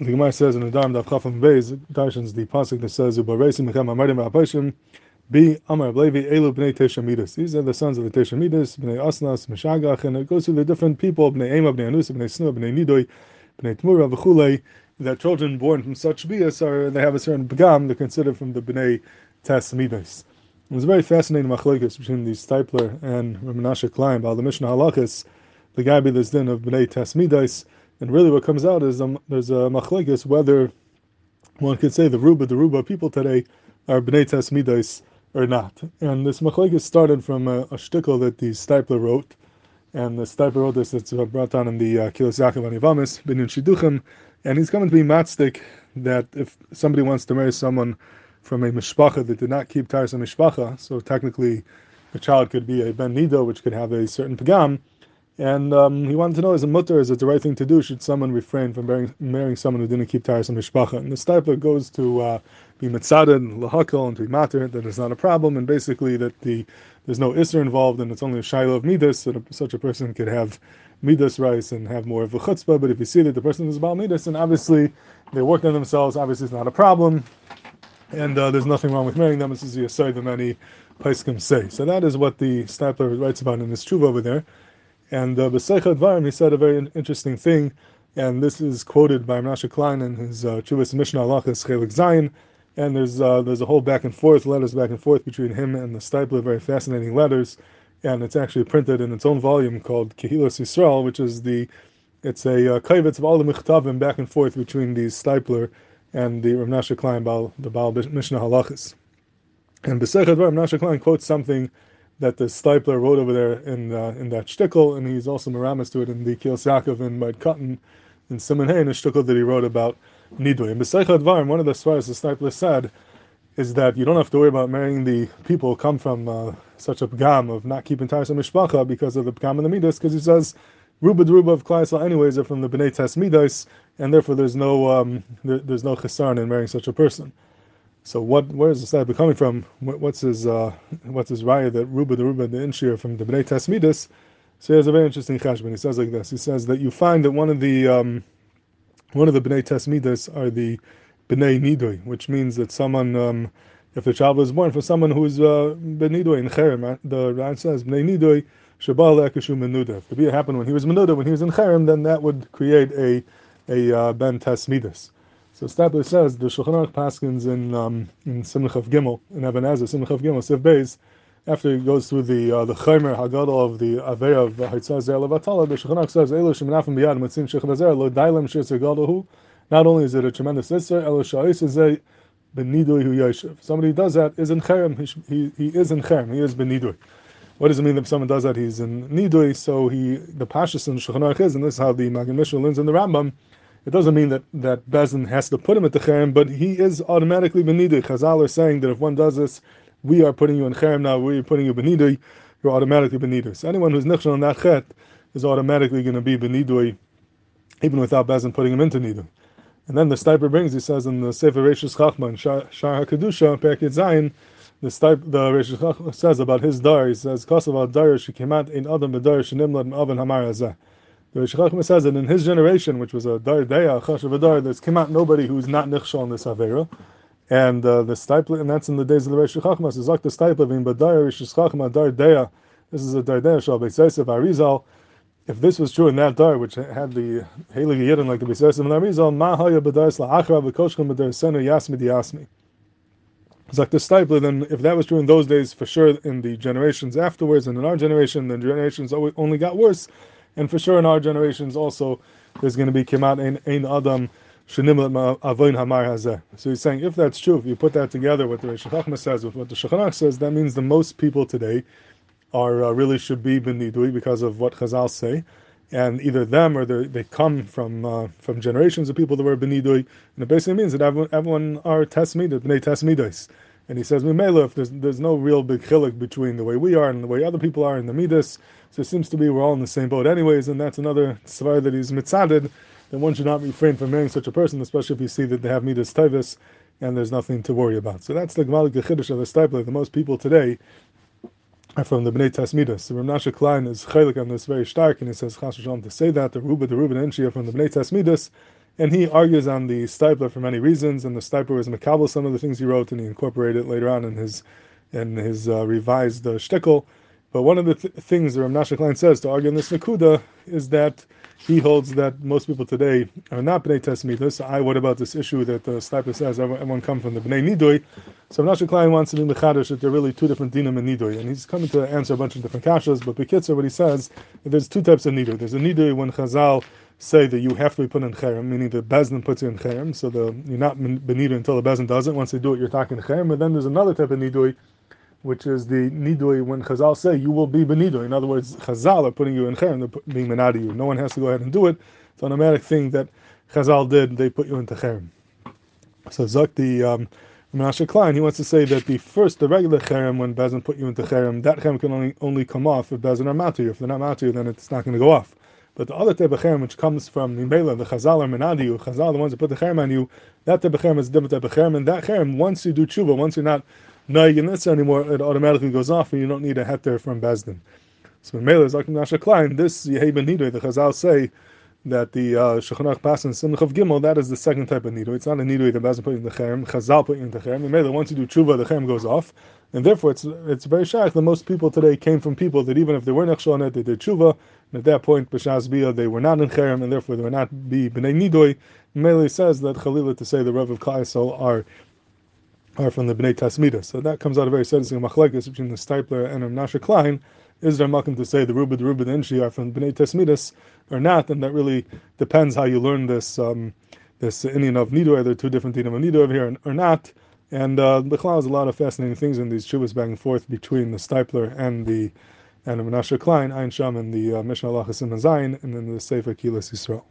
the Gemara says in the Dharm Dav Chafam Beis, Darshans the pasuk that says Ubaresim Mechem Amarim Apashim Bi Amar Levi Elu Bnei Teshamidas. These are the sons of the Teshamidas, Bnei Asnas, Meshagach, and it goes through the different people, Bnei Ema, Bnei Anus, Bnei Snu, Bnei Nidoi, Bnei Tmura, V'chulei, that children born from such bias are, they have a certain begam, they're considered from the Bnei Teshamidas. It was a very fascinating machlokes between the Steipler and Ramanasha Klein, about the Mishnah Halachas, the guy be this din of Bnei Tesmidas, and really what comes out is um, there's a machlekes whether one could say the Ruba, the Ruba people today are Bnei Tesmidas or not. And this machlekes started from a, a shtickle that the Steipler wrote, and the Steipler wrote this, it's brought down in the uh, Kehilos Yaakov Anivamis, Binyan Shiduchim, and he's coming to be matzik that if somebody wants to marry someone from a mishpacha that did not keep Taharas mishpacha, so technically the child could be a ben nido, which could have a certain pagam, and um, he wanted to know, is it mutter, is it the right thing to do? Should someone refrain from marrying, marrying someone who didn't keep and Mishpacha? And the Steipler goes to uh, be mitzaded and lahakal and to be matter, that it's not a problem, and basically that the there's no isser involved, and it's only a shiloh of midas, that a, such a person could have midas rice and have more of a chutzpah, but if you see that the person is about midas, then obviously they worked on themselves, obviously it's not a problem, and uh, there's nothing wrong with marrying them, this is the aside that many Paiskim say. So that is what the Steipler writes about in his tshuva over there. And uh, B'Seichet Varim, he said a very interesting thing, and this is quoted by Menashe Klein in his uh, Chuvas Mishnah Halachas Chelik Zayin, and there's uh, there's a whole back and forth, letters back and forth between him and the Steipler, very fascinating letters, and it's actually printed in its own volume called Kehilas Yisrael, which is the it's a uh, of all the michtavim back and forth between the Steipler and the Rav Klein, Baal, the Baal Mishnah Halachas. And B'Seichet Varim, Menashe Klein quotes something that the Steipler wrote over there in uh, in that shtickle, and he's also miramis to it in the Kehilos Yaakov and Mud Cotton in Simon Hay in a shtickle that he wrote about Nidui. And B'Seich Advarim, one of the svaras the Steipler said is that you don't have to worry about marrying the people who come from uh, such a pgam of not keeping ties mishpacha because of the pgam and the midas, because he says Ruba Ruba of Klaisel anyways are from the Bnei Tes Midas, and therefore there's no um, there, there's no chesaron in marrying such a person. So what? Where is this Steipler coming from? what's his uh, what's his raya that Ruba the Ruba the Inshir from the Bnei Tesmidis? So he has a very interesting cheshbon. He says like this. He says that you find that one of the um, one of the Bnei Tesmidis are the Bnei Nidui, which means that someone, um, if the child was born for someone who's uh, Nidui in Cherem, the Ran says Bnei Nidui Shabal Ekashu Menuda. If the happened when he was Menuda, when he was in Cherem, then that would create a a uh, Ben Tesmidis. So Steipler says the Shulchan Aruch Paskins in um, in Simcha of Gimel in Even HaEzer Simcha of Gimel Sif Beis after he goes through the uh, the Chaimer Hagadol of the Aveya of Haitzah Zer Levatala, the Shulchan Aruch says Elu Shemenafim Biyad Mitzim Shechem Azer Lo Dailem Shir Hu. Not only is it a tremendous Isser, Elu Sha'is is a Benidui Hu Yoshev. Somebody does that is in Cherem. He, he, he is in Cherem. He is Benidui. What does it mean if someone does that? He's in Nidui. So he the Pashas in Shulchan Aruch is, and this is how the Maggid Mishneh learns in the Rambam it doesn't mean that, that Bezin has to put him at the cherem, but he is automatically benidui. Chazal are saying that if one does this, we are putting you in cherem now, we are putting you benidui, you're automatically benidui. So anyone who's nichshon on that chet is automatically going to be benidui, even without Bezin putting him into nidui. And then the Steipler brings, he says in the Sefer Reishis Chochma, Shar HaKadusha, Perkit Zayin, the Steip, the Reishis Chochma says about his dar, he says, Kosovo dar shekemat in adam bedar shenimlad m'avan hamar hazeh. The Rish says that in his generation, which was a dar deya, chashav dar, there's came out nobody who's not nichshol in this avera. And uh, the Steipler, and that's in the days of the Rish Chachma, says like the Steipler being badar Rish Chachma dar deya. This is a dar deya shal Beis Yosef Arizal. If this was true in that dar, which had the Heilige Yidden like the Beis Yosef and Arizal, ma haya badar sla'achra v'koshchem badar senu yasmi. It's like the Steipler, then if that was true in those days, for sure in the generations afterwards, and in our generation, the generations only got worse. And for sure in our generations also, there's going to be Kemat Ein ein Adam Shenimlet Avoin Hamar Hazeh. So he's saying if that's true, if you put that together with what the Rish says, with what the Shulchan says, that means the most people today are uh, really should be Benidui because of what Chazal say. And either them or they come from uh, from generations of people that were Benidui. And it basically means that everyone, everyone are Tesmidah, Bnei Tesmidos. And he says, Mimela, if there's, there's no real big chilik between the way we are and the way other people are in the Midas, so it seems to be we're all in the same boat anyways, and that's another svar that he's mitzaded, then one should not refrain from marrying such a person, especially if you see that they have Midas Tavis and there's nothing to worry about. So that's the Gemalik Chiddush of the Steipler. The most people today are from the Bnei Tasmidas. So Ramnasha Klein is chaylik on this very stark, and he says, Chas to say that, the Ruba, the Ruben Enshi are from the Bnei Tasmidas, and he argues on the Steipler for many reasons, and the Steipler was makabel some of the things he wrote, and he incorporated it later on in his in his uh, revised uh, shtickle. But one of the th- things that Rav Klein says to argue in this Nakuda is that he holds that most people today are not Bnei Tesmidas. I, what about this issue that the Steipler says everyone come from the Bnei Nidui? So Rav Klein wants to be Mechadish that there are really two different dinim in Nidui. And he's coming to answer a bunch of different kashas, but Bekitzer, what he says, there's two types of Nidui. There's a Nidui when Chazal say that you have to be put in cherem, meaning the bezin puts you in cherem, so the, you're not benidui until the bezin does it. Once they do it, you're talking cherem. And then there's another type of nidui, which is the nidui when Chazal say you will be benidui. In other words, Chazal are putting you in cherem, they're being menadi you. No one has to go ahead and do it. It's an automatic thing that Chazal did. They put you into cherem. So Zok the um, Menashe Klein, he wants to say that the first, the regular cherem, when Bezin put you into cherem, that cherem can only, only come off if Bezin are matu. If they're not matu, then it's not going to go off. But the other cherem, which comes from Nimela, the Chazal or Menadiu, Chazal, the ones that put the cherem on you, that cherem is different cherem, and that cherem, once you do tshuva, once you're not naig in this anymore, it automatically goes off, and you don't need a heter from Bezdin. So Mela is like Nasha Klein, this Yehei Ben Nidui, the Chazal say that the uh, Shechanach Pas and Simch of Gimel, that is the second type of Nidui. It's not a Nidui that Bezdin put in the cherem, Chazal put in the cherem. Mela, once you do tshuva, the cherem goes off. And therefore, it's it's very shaykh that most people today came from people that even if they were nechshon on it, they did tshuva, and at that point, b'shas bia, they were not in cherem, and therefore they were not be nidoy. Mele says that Chalila to say the Rav of Klaisel are are from the b'nei Tasmida. So that comes out a very sentencing machlekes between the Steipler and Nasha Klein. Is there makom to say the Rubid, the Rubid, and Inshi are from b'nei Tasmidas or not? And that really depends how you learn this um, this Indian of Nidoy. There are two different Indian of Nidoy over here or not. And uh, Bechlal has a lot of fascinating things in these shuvas back and forth between the Steipler and the and the Menashe Klein, Ein Sham, and the uh, Mishnah Halachas and then the Sefer Kehilas Yisrael.